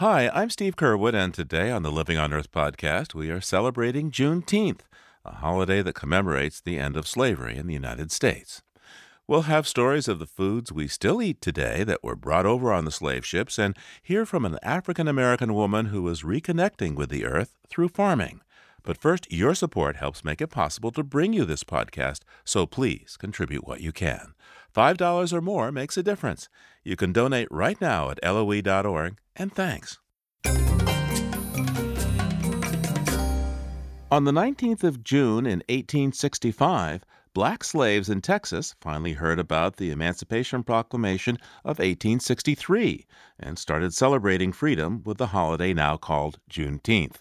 Hi, I'm Steve Curwood, and today on the Living on Earth podcast, we are celebrating Juneteenth, a holiday that commemorates the end of slavery in the United States. We'll have stories of the foods we still eat today that were brought over on the slave ships and hear from an African American woman who is reconnecting with the earth through farming. But first, your support helps make it possible to bring you this podcast, so please contribute what you can. $5 or more makes a difference. You can donate right now at loe.org, and thanks. On the 19th of June in 1865, black slaves in Texas finally heard about the Emancipation Proclamation of 1863 and started celebrating freedom with the holiday now called Juneteenth.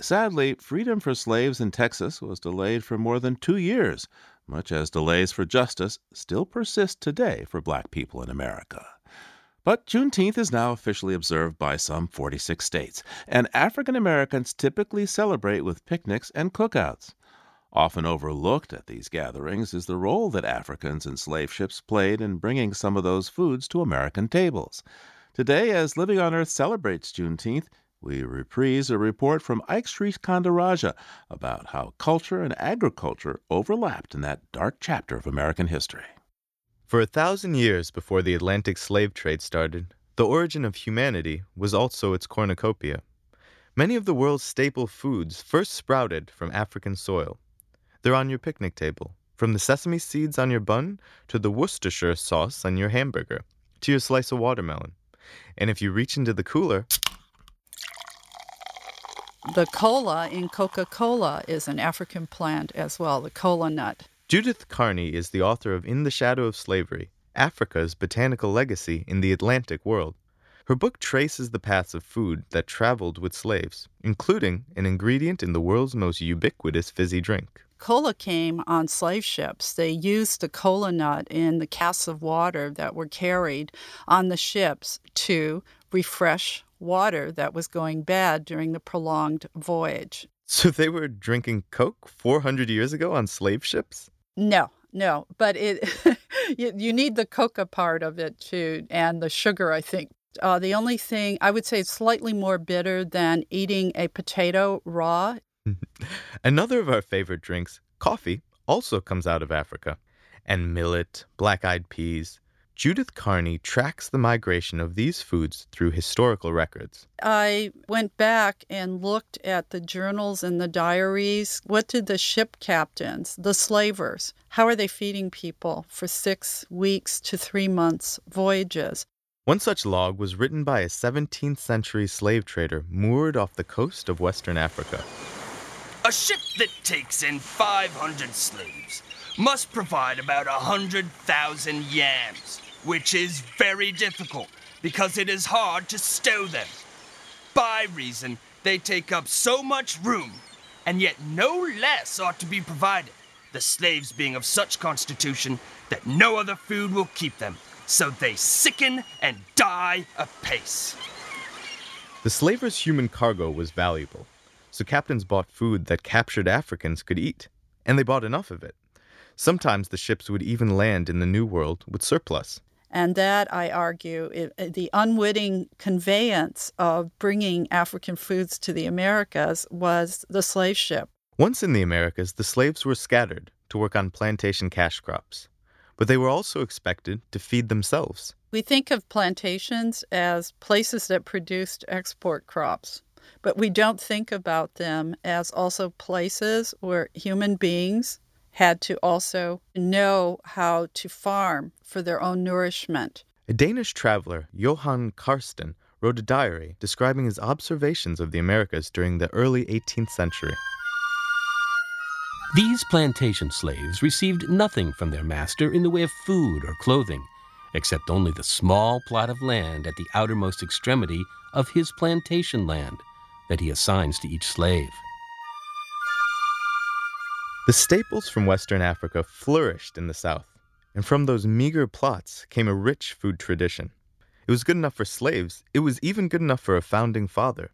Sadly, freedom for slaves in Texas was delayed for more than two years, much as delays for justice still persist today for black people in America. But Juneteenth is now officially observed by some 46 states, and African Americans typically celebrate with picnics and cookouts. Often overlooked at these gatherings is the role that Africans in slave ships played in bringing some of those foods to American tables. Today, as Living on Earth celebrates Juneteenth, we reprise a report from Ike Sriskandarajah about how culture and agriculture overlapped in that dark chapter of American history. For a thousand years before the Atlantic slave trade started, the origin of humanity was also its cornucopia. Many of the world's staple foods first sprouted from African soil. They're on your picnic table, from the sesame seeds on your bun to the Worcestershire sauce on your hamburger to your slice of watermelon. And if you reach into the cooler, the cola in Coca Cola is an African plant as well, the cola nut. Judith Carney is the author of In the Shadow of Slavery Africa's Botanical Legacy in the Atlantic World. Her book traces the paths of food that traveled with slaves, including an ingredient in the world's most ubiquitous fizzy drink. Cola came on slave ships. They used the cola nut in the casks of water that were carried on the ships to refresh water that was going bad during the prolonged voyage. So they were drinking Coke 400 years ago on slave ships? No, no, but it you, you, need the coca part of it too, and the sugar. I think uh, the only thing I would say is slightly more bitter than eating a potato raw. Another of our favorite drinks, coffee, also comes out of Africa, and millet, black-eyed peas, Judith Carney tracks the migration of these foods through historical records. I went back and looked at the journals and the diaries. What did the ship captains, the slavers, how are they feeding people for six weeks to three months voyages? One such log was written by a 17th century slave trader moored off the coast of Western Africa. A ship that takes in 500 slaves must provide about 100,000 yams which is very difficult because it is hard to stow them. By reason, they take up so much room, and yet no less ought to be provided, the slaves being of such constitution that no other food will keep them, so they sicken and die apace. The slavers' human cargo was valuable, so captains bought food that captured Africans could eat, and they bought enough of it. Sometimes the ships would even land in the New World with surplus. And that, I argue, it, the unwitting conveyance of bringing African foods to the Americas was the slave ship. Once in the Americas, the slaves were scattered to work on plantation cash crops, but they were also expected to feed themselves. We think of plantations as places that produced export crops, but we don't think about them as also places where human beings had to also know how to farm for their own nourishment. A Danish traveler, Johan Karsten, wrote a diary describing his observations of the Americas during the early 18th century. These plantation slaves received nothing from their master in the way of food or clothing, except only the small plot of land at the outermost extremity of his plantation land that he assigns to each slave. The staples from Western Africa flourished in the South, and from those meager plots came a rich food tradition. It was good enough for slaves, it was even good enough for a founding father.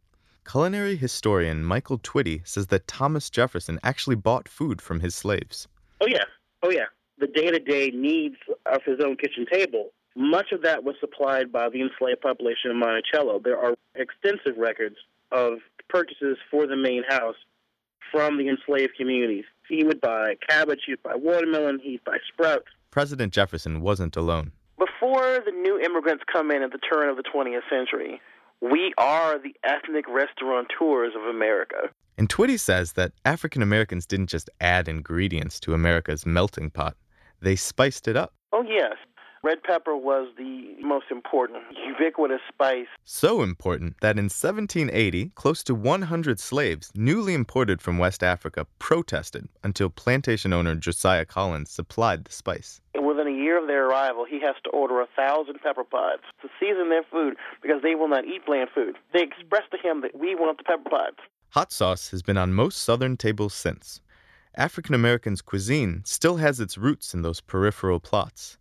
Culinary historian Michael Twitty says that Thomas Jefferson actually bought food from his slaves. Oh, yeah. Oh, yeah. The day to day needs of his own kitchen table Much of that was supplied by the enslaved population of Monticello. There are extensive records of purchases for the main house from the enslaved communities. He would buy cabbage, he'd buy watermelon, he'd buy sprouts. President Jefferson wasn't alone. Before the new immigrants come in at the turn of the 20th century, we are the ethnic restaurateurs of America. And Twitty says that African Americans didn't just add ingredients to America's melting pot, they spiced it up. Oh, yes. Red pepper was the most important, ubiquitous spice. So important that in 1780, close to 100 slaves, newly imported from West Africa, protested until plantation owner Josiah Collins supplied the spice. Within a year of their arrival, he has to order a thousand pepper pods to season their food because they will not eat bland food. They express to him that we want the pepper pods. Hot sauce has been on most Southern tables since. African Americans' cuisine still has its roots in those peripheral plots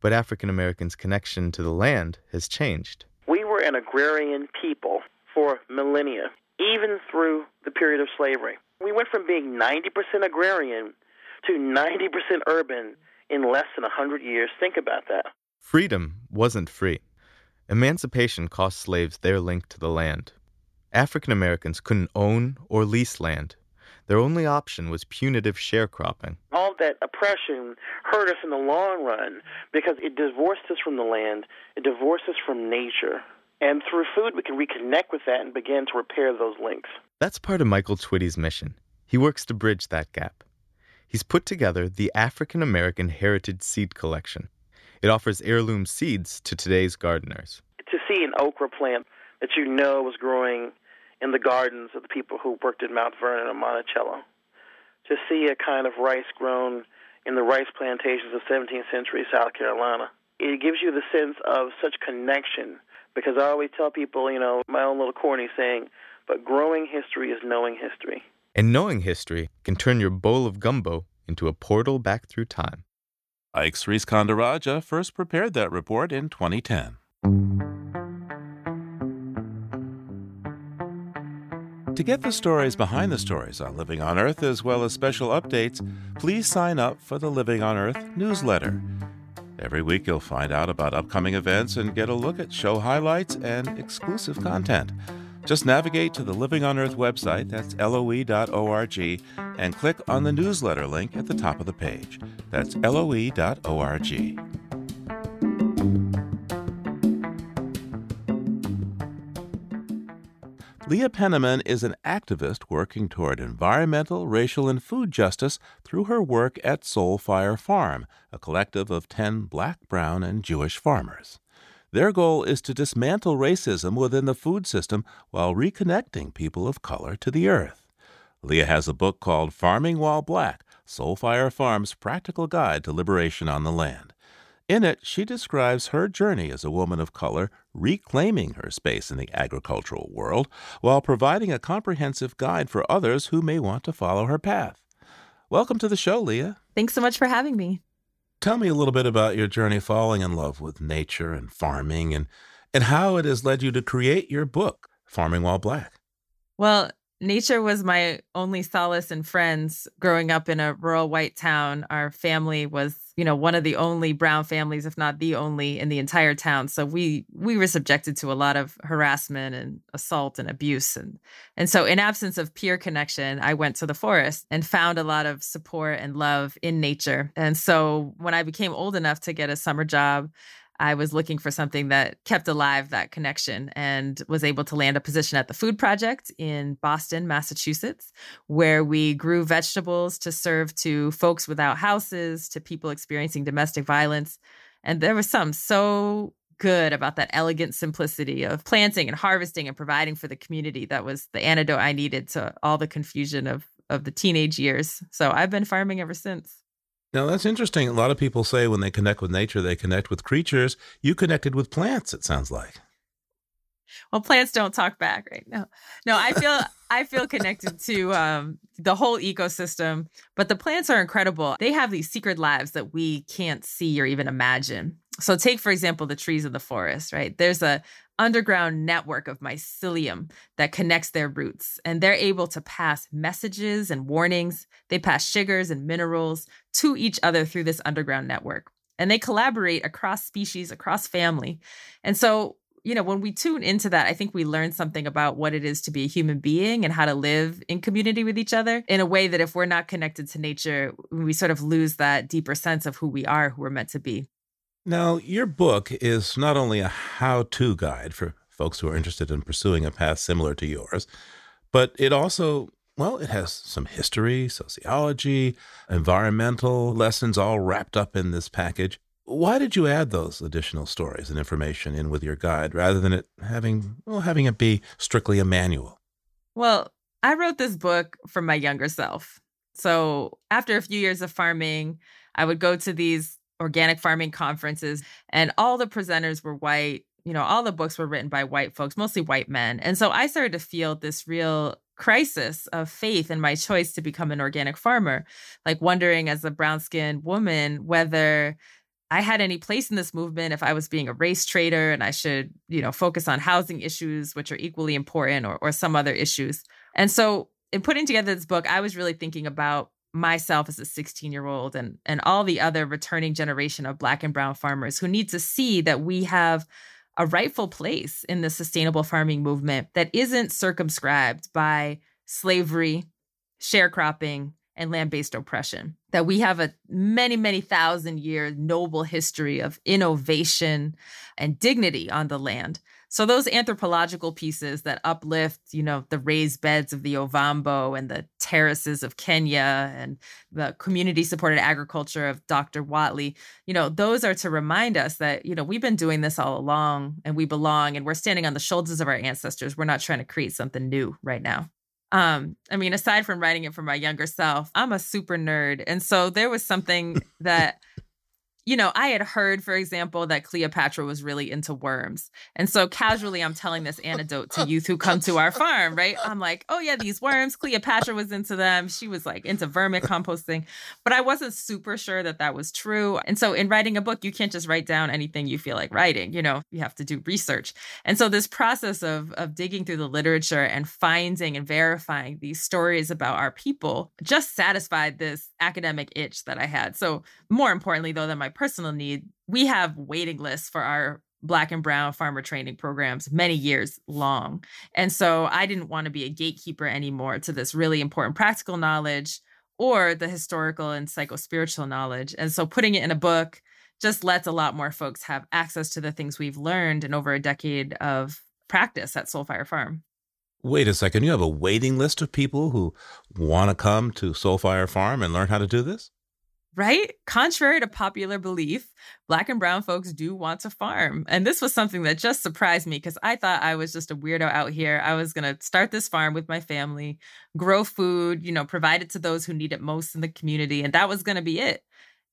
but African Americans' connection to the land has changed. We were an agrarian people for millennia, even through the period of slavery. We went from being 90% agrarian to 90% urban in less than 100 years. Think about that. Freedom wasn't free. Emancipation cost slaves their link to the land. African Americans couldn't own or lease land. Their only option was punitive sharecropping. All that oppression hurt us in the long run because it divorced us from the land, it divorced us from nature. And through food, we can reconnect with that and begin to repair those links. That's part of Michael Twitty's mission. He works to bridge that gap. He's put together the African American Heritage Seed Collection. It offers heirloom seeds to today's gardeners. To see an okra plant that you know was growing in the gardens of the people who worked at Mount Vernon and Monticello. To see a kind of rice grown in the rice plantations of 17th century South Carolina. It gives you the sense of such connection because I always tell people, you know, my own little corny saying, but growing history is knowing history. And knowing history can turn your bowl of gumbo into a portal back through time. Ike Sriskandarajah first prepared that report in 2010. To get the stories behind the stories on Living on Earth, as well as special updates, please sign up for the Living on Earth newsletter. Every week, you'll find out about upcoming events and get a look at show highlights and exclusive content. Just navigate to the Living on Earth website, that's loe.org, and click on the newsletter link at the top of the page. That's loe.org. Leah Penniman is an activist working toward environmental, racial, and food justice through her work at Soul Fire Farm, a collective of 10 black, brown, and Jewish farmers. Their goal is to dismantle racism within the food system while reconnecting people of color to the earth. Leah has a book called Farming While Black Soul Fire Farm's Practical Guide to Liberation on the Land. In it, she describes her journey as a woman of color reclaiming her space in the agricultural world while providing a comprehensive guide for others who may want to follow her path. Welcome to the show, Leah. Thanks so much for having me. Tell me a little bit about your journey falling in love with nature and farming and, and how it has led you to create your book, Farming While Black. Well, nature was my only solace and friends growing up in a rural white town. Our family was you know one of the only brown families if not the only in the entire town. So we we were subjected to a lot of harassment and assault and abuse. And and so in absence of peer connection i went to the forest and found a lot of support and love in nature. And so when i became old enough to get a summer job I was looking for something that kept alive that connection and was able to land a position at the Food Project in Boston, Massachusetts, where we grew vegetables to serve to folks without houses, to people experiencing domestic violence. And there was some so good about that elegant simplicity of planting and harvesting and providing for the community that was the antidote I needed to all the confusion of of the teenage years. So I've been farming ever since. Now, that's interesting. A lot of people say when they connect with nature, they connect with creatures. You connected with plants, it sounds like. Well, plants don't talk back right now. No, I feel I feel connected to um, the whole ecosystem, but the plants are incredible. They have these secret lives that we can't see or even imagine. So take for example the trees of the forest, right? There's a underground network of mycelium that connects their roots, and they're able to pass messages and warnings. They pass sugars and minerals to each other through this underground network. and they collaborate across species, across family. And so, you know, when we tune into that, I think we learn something about what it is to be a human being and how to live in community with each other in a way that if we're not connected to nature, we sort of lose that deeper sense of who we are, who we're meant to be. Now, your book is not only a how to guide for folks who are interested in pursuing a path similar to yours, but it also well, it has some history, sociology, environmental lessons all wrapped up in this package. Why did you add those additional stories and information in with your guide rather than it having well having it be strictly a manual? Well, I wrote this book for my younger self. So, after a few years of farming, I would go to these organic farming conferences and all the presenters were white you know all the books were written by white folks mostly white men and so i started to feel this real crisis of faith in my choice to become an organic farmer, like wondering as a brown skinned woman whether I had any place in this movement if I was being a race trader and I should, you know, focus on housing issues, which are equally important, or, or some other issues. And so in putting together this book, I was really thinking about myself as a 16 year old and and all the other returning generation of black and brown farmers who need to see that we have a rightful place in the sustainable farming movement that isn't circumscribed by slavery, sharecropping, and land based oppression. That we have a many, many thousand year noble history of innovation and dignity on the land so those anthropological pieces that uplift, you know, the raised beds of the Ovambo and the terraces of Kenya and the community supported agriculture of Dr. Whatley, you know, those are to remind us that, you know, we've been doing this all along and we belong and we're standing on the shoulders of our ancestors. We're not trying to create something new right now. Um, I mean, aside from writing it for my younger self, I'm a super nerd. And so there was something that you know, I had heard, for example, that Cleopatra was really into worms. And so casually, I'm telling this anecdote to youth who come to our farm, right? I'm like, oh, yeah, these worms, Cleopatra was into them. She was like into vermicomposting. But I wasn't super sure that that was true. And so in writing a book, you can't just write down anything you feel like writing, you know, you have to do research. And so this process of, of digging through the literature and finding and verifying these stories about our people just satisfied this academic itch that I had. So more importantly, though, than my personal need, we have waiting lists for our black and brown farmer training programs many years long. And so I didn't want to be a gatekeeper anymore to this really important practical knowledge or the historical and psychospiritual knowledge. And so putting it in a book just lets a lot more folks have access to the things we've learned in over a decade of practice at Soul Fire Farm. Wait a second, you have a waiting list of people who want to come to Soul Fire Farm and learn how to do this? Right? Contrary to popular belief, black and brown folks do want to farm. And this was something that just surprised me because I thought I was just a weirdo out here. I was going to start this farm with my family, grow food, you know, provide it to those who need it most in the community. And that was going to be it.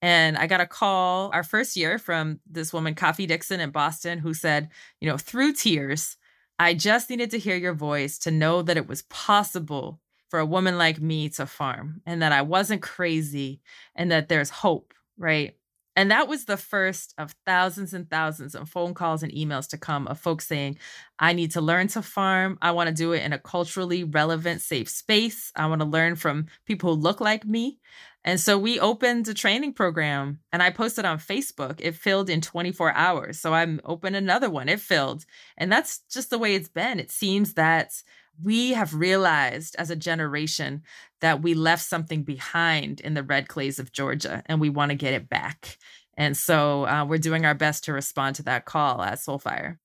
And I got a call our first year from this woman, Kafi Dixon in Boston, who said, you know, through tears, I just needed to hear your voice to know that it was possible for a woman like me to farm and that I wasn't crazy and that there's hope, right? And that was the first of thousands and thousands of phone calls and emails to come of folks saying, I need to learn to farm. I want to do it in a culturally relevant, safe space. I want to learn from people who look like me. And so we opened a training program and I posted on Facebook. It filled in 24 hours. So I'm open another one. It filled. And that's just the way it's been. It seems that we have realized as a generation that we left something behind in the red clays of Georgia and we want to get it back. And so uh, we're doing our best to respond to that call at Soul Fire.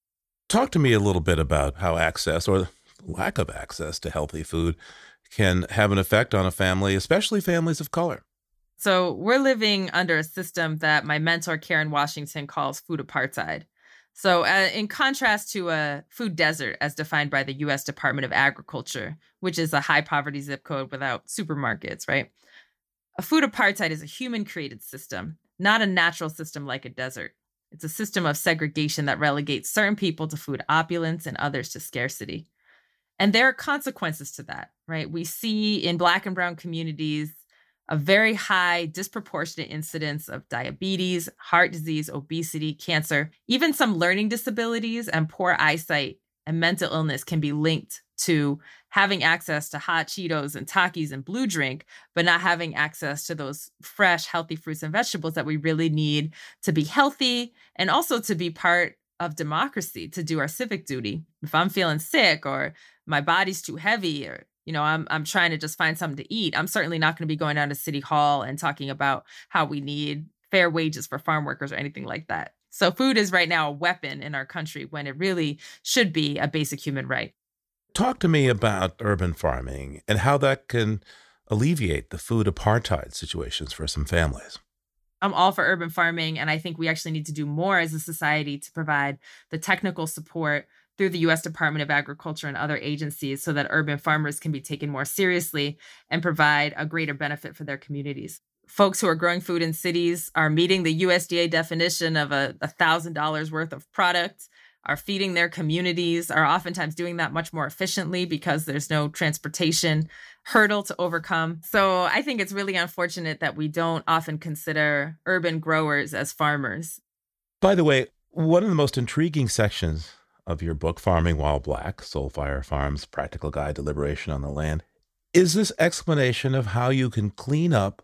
Talk to me a little bit about how access or lack of access to healthy food can have an effect on a family, especially families of color. So we're living under a system that my mentor, Karen Washington, calls food apartheid. So, uh, in contrast to a food desert as defined by the US Department of Agriculture, which is a high poverty zip code without supermarkets, right? A food apartheid is a human created system, not a natural system like a desert. It's a system of segregation that relegates certain people to food opulence and others to scarcity. And there are consequences to that, right? We see in Black and Brown communities a very high disproportionate incidence of diabetes, heart disease, obesity, cancer, even some learning disabilities and poor eyesight and mental illness can be linked to having access to hot Cheetos and Takis and blue drink, but not having access to those fresh, healthy fruits and vegetables that we really need to be healthy and also to be part of democracy, to do our civic duty. If I'm feeling sick or my body's too heavy or you know, I'm I'm trying to just find something to eat. I'm certainly not going to be going down to City Hall and talking about how we need fair wages for farm workers or anything like that. So food is right now a weapon in our country when it really should be a basic human right. Talk to me about urban farming and how that can alleviate the food apartheid situations for some families. I'm all for urban farming, and I think we actually need to do more as a society to provide the technical support through the US Department of Agriculture and other agencies so that urban farmers can be taken more seriously and provide a greater benefit for their communities. Folks who are growing food in cities are meeting the USDA definition of a $1,000 worth of product, are feeding their communities, are oftentimes doing that much more efficiently because there's no transportation hurdle to overcome. So I think it's really unfortunate that we don't often consider urban growers as farmers. By the way, one of the most intriguing sections of your book, Farming While Black Soul Fire Farms Practical Guide to Liberation on the Land, is this explanation of how you can clean up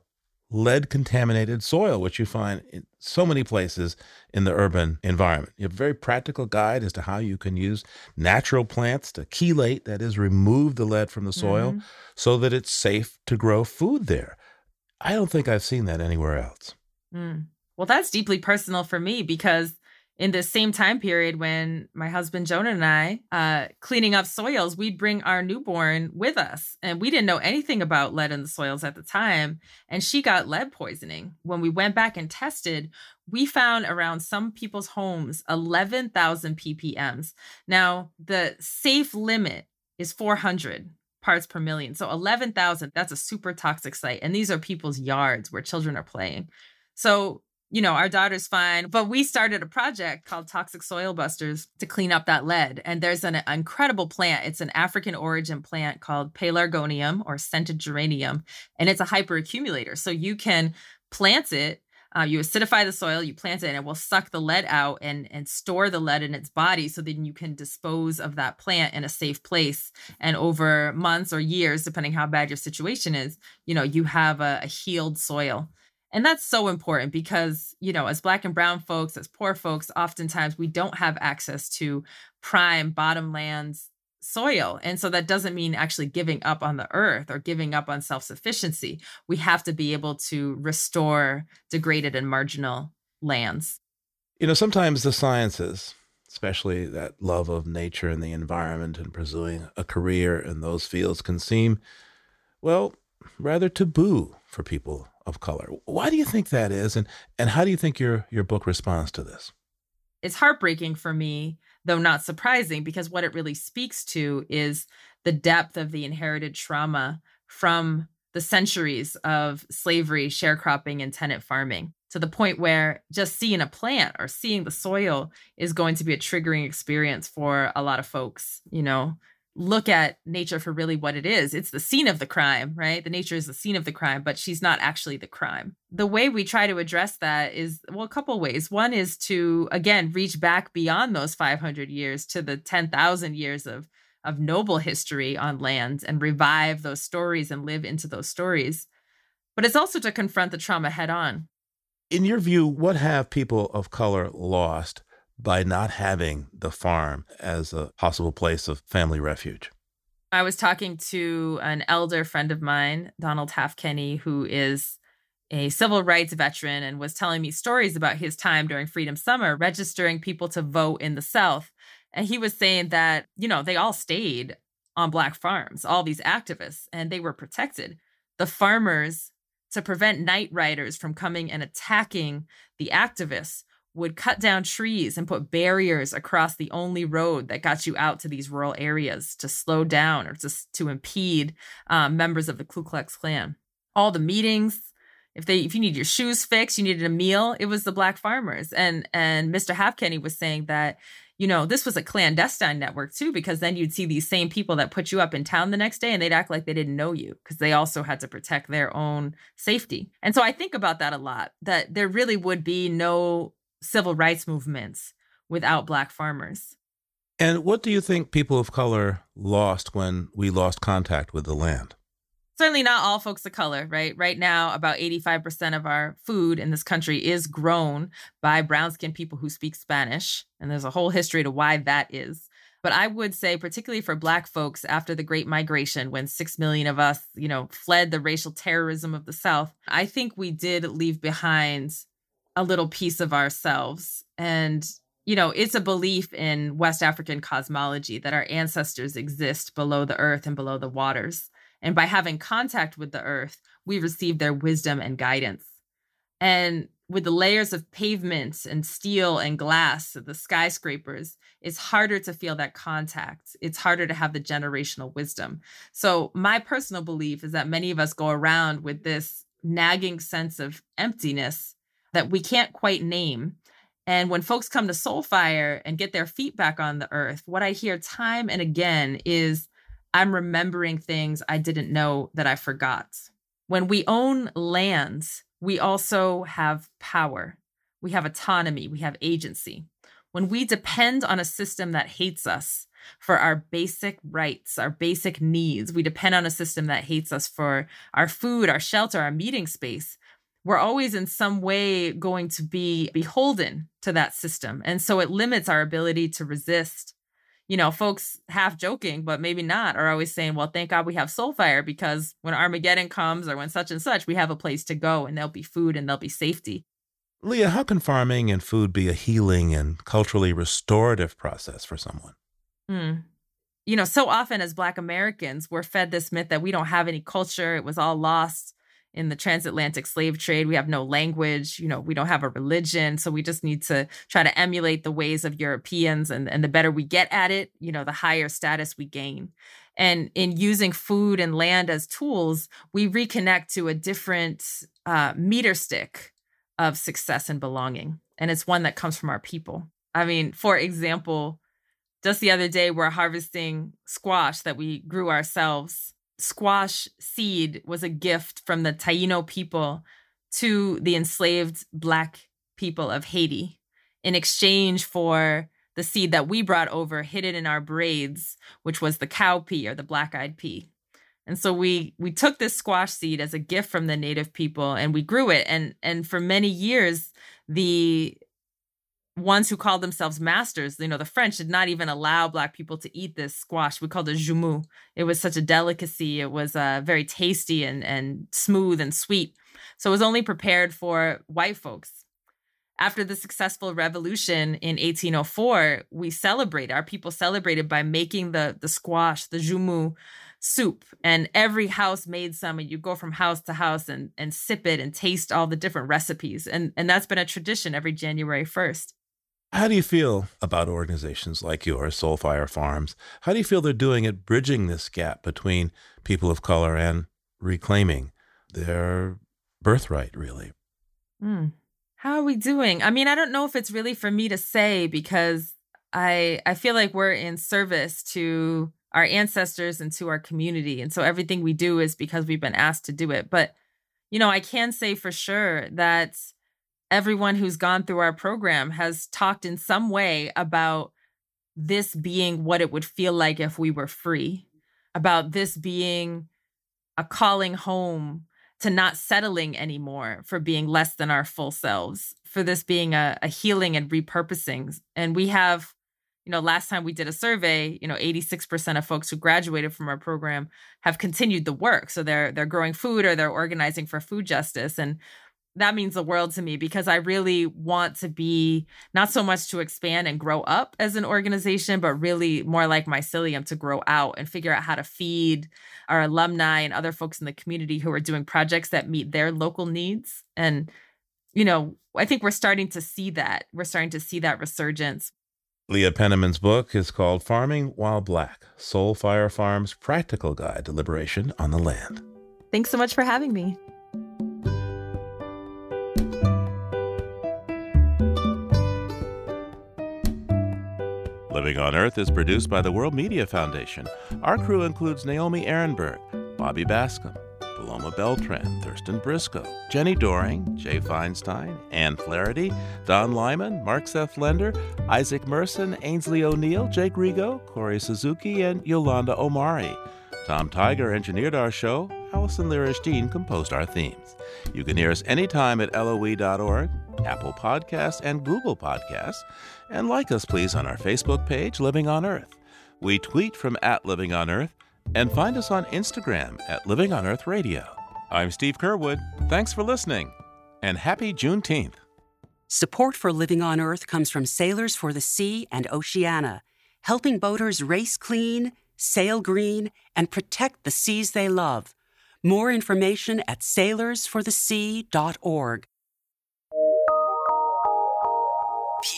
lead contaminated soil, which you find in so many places in the urban environment. You have a very practical guide as to how you can use natural plants to chelate, that is, remove the lead from the soil mm-hmm. so that it's safe to grow food there. I don't think I've seen that anywhere else. Mm. Well, that's deeply personal for me because in the same time period when my husband Jonah and I uh, cleaning up soils, we'd bring our newborn with us, and we didn't know anything about lead in the soils at the time. And she got lead poisoning. When we went back and tested, we found around some people's homes 11,000 ppms. Now the safe limit is 400 parts per million. So 11,000, that's a super toxic site. And these are people's yards where children are playing. So you know, our daughter's fine. But we started a project called Toxic Soil Busters to clean up that lead. And there's an incredible plant. It's an African origin plant called Pelargonium or scented geranium. And it's a hyperaccumulator. So you can plant it. Uh, you acidify the soil, you plant it, and it will suck the lead out and and store the lead in its body, so then you can dispose of that plant in a safe place. And over months or years, depending how bad your situation is, you know you have a, a healed soil. And that's so important because, you know, as black and brown folks, as poor folks, oftentimes we don't have access to prime bottomlands soil. And so that doesn't mean actually giving up on the earth or giving up on self sufficiency. We have to be able to restore degraded and marginal lands. You know, sometimes the sciences, especially that love of nature and the environment and pursuing a career in those fields, can seem, well, rather taboo for people of color. Why do you think that is, and and how do you think your your book responds to this? It's heartbreaking for me, though not surprising, because what it really speaks to is the depth of the inherited trauma from the centuries of slavery, sharecropping, and tenant farming to the point where just seeing a plant or seeing the soil is going to be a triggering experience for a lot of folks. You know, look at nature for really what it is. It's the scene of the crime, right? The nature is the scene of the crime, but she's not actually the crime. The way we try to address that is, well, a couple ways. One is to, again, reach back beyond those 500 years to the 10,000 years of, of noble history on land and revive those stories and live into those stories. But it's also to confront the trauma head on. In your view, what have people of color lost by not having the farm as a possible place of family refuge? I was talking to an elder friend of mine, Donald Halfkenny, who is a civil rights veteran and was telling me stories about his time during Freedom Summer registering people to vote in the South. And he was saying that, you know, they all stayed on Black farms, all these activists, and they were protected. The farmers, to prevent night riders from coming and attacking the activists, would cut down trees and put barriers across the only road that got you out to these rural areas to slow down or just to impede um, members of the Ku Klux Klan. All the meetings, if they if you need your shoes fixed, you needed a meal, it was the black farmers. And and Mr. Halfkenny was saying that you know, this was a clandestine network too, because then you'd see these same people that put you up in town the next day and they'd act like they didn't know you because they also had to protect their own safety. And so I think about that a lot that there really would be no civil rights movements without Black farmers. And what do you think people of color lost when we lost contact with the land? Certainly not all folks of color, right? Right now, about 85% of our food in this country is grown by brown skinned people who speak Spanish. And there's a whole history to why that is. But I would say, particularly for Black folks after the Great Migration, when six million of us, you know, fled the racial terrorism of the South, I think we did leave behind a little piece of ourselves. And you know, it's a belief in West African cosmology that our ancestors exist below the earth and below the waters. And by having contact with the earth, we receive their wisdom and guidance. And with the layers of pavement and steel and glass, of the skyscrapers, it's harder to feel that contact. It's harder to have the generational wisdom. So, my personal belief is that many of us go around with this nagging sense of emptiness that we can't quite name and when folks come to Soul Fire and get their feet back on the earth, what I hear time and again is I'm remembering things I didn't know that I forgot. When we own lands, we also have power. We have autonomy. We have agency. When we depend on a system that hates us for our basic rights, our basic needs, we depend on a system that hates us for our food, our shelter, our meeting space, we're always in some way going to be beholden to that system. And so it limits our ability to resist. You know, folks half joking, but maybe not, are always saying, well, thank God we have Soul Fire because when Armageddon comes or when such and such, we have a place to go and there'll be food and there'll be safety. Leah, how can farming and food be a healing and culturally restorative process for someone? Hmm. You know, so often as Black Americans, we're fed this myth that we don't have any culture, it was all lost in the transatlantic slave trade. We have no language, you know, we don't have a religion. So we just need to try to emulate the ways of Europeans. And, and the better we get at it, you know, the higher status we gain. And in using food and land as tools, we reconnect to a different uh, meter stick of success and belonging. And it's one that comes from our people. I mean, for example, just the other day, we're harvesting squash that we grew ourselves squash seed was a gift from the Taino people to the enslaved Black people of Haiti in exchange for the seed that we brought over hidden in our braids, which was the cowpea or the black eyed pea. And so we we took this squash seed as a gift from the native people and we grew it and and for many years the ones who called themselves masters, you know, the French did not even allow black people to eat this squash. We called it joumou. It was such a delicacy. It was uh, very tasty and, and smooth and sweet. So it was only prepared for white folks. After the successful revolution in 1804, we celebrated, our people celebrated by making the, the squash, the joumou soup. And every house made some, and you go from house to house and, and sip it and taste all the different recipes. And, and that's been a tradition every January 1st. How do you feel about organizations like yours, Soul Fire Farms? How do you feel they're doing at bridging this gap between people of color and reclaiming their birthright, really? Mm. How are we doing? I mean, I don't know if it's really for me to say because I I feel like we're in service to our ancestors and to our community. And so everything we do is because we've been asked to do it. But you know, I can say for sure that everyone who's gone through our program has talked in some way about this being what it would feel like if we were free, about this being a calling home to not settling anymore for being less than our full selves, for this being a, a healing and repurposing. And we have, you know, last time we did a survey, you know, 86% of folks who graduated from our program have continued the work. So they're they're growing food or they're organizing for food justice. And that means the world to me because I really want to be not so much to expand and grow up as an organization, but really more like mycelium to grow out and figure out how to feed our alumni and other folks in the community who are doing projects that meet their local needs. And, you know, I think we're starting to see that. We're starting to see that resurgence. Leah Penniman's book is called Farming While Black Soul Fire Farm's Practical Guide to Liberation on the Land. Thanks so much for having me. Living on Earth is produced by the World Media Foundation. Our crew includes Naomi Arenberg, Bobby Bascomb, Paloma Beltran, Thurston Briscoe, Jenni Doering, Jay Feinstein, Ann Flaherty, Don Lyman, Mark Seth Lender, Isaac Merson, Aynsley O'Neill, Jake Rego, Corey Suzuki, and Yolanda Omari. Tom Tiger engineered our show. Allison Dean composed our themes. You can hear us anytime at loe.org, Apple Podcasts, and Google Podcasts. And like us, please, on our Facebook page, Living on Earth. We tweet from at Living on Earth and find us on Instagram at Living on Earth Radio. I'm Steve Curwood. Thanks for listening and happy Juneteenth. Support for Living on Earth comes from Sailors for the Sea and Oceana, helping boaters race clean, sail green, and protect the seas they love. More information at sailorsforthesea.org. P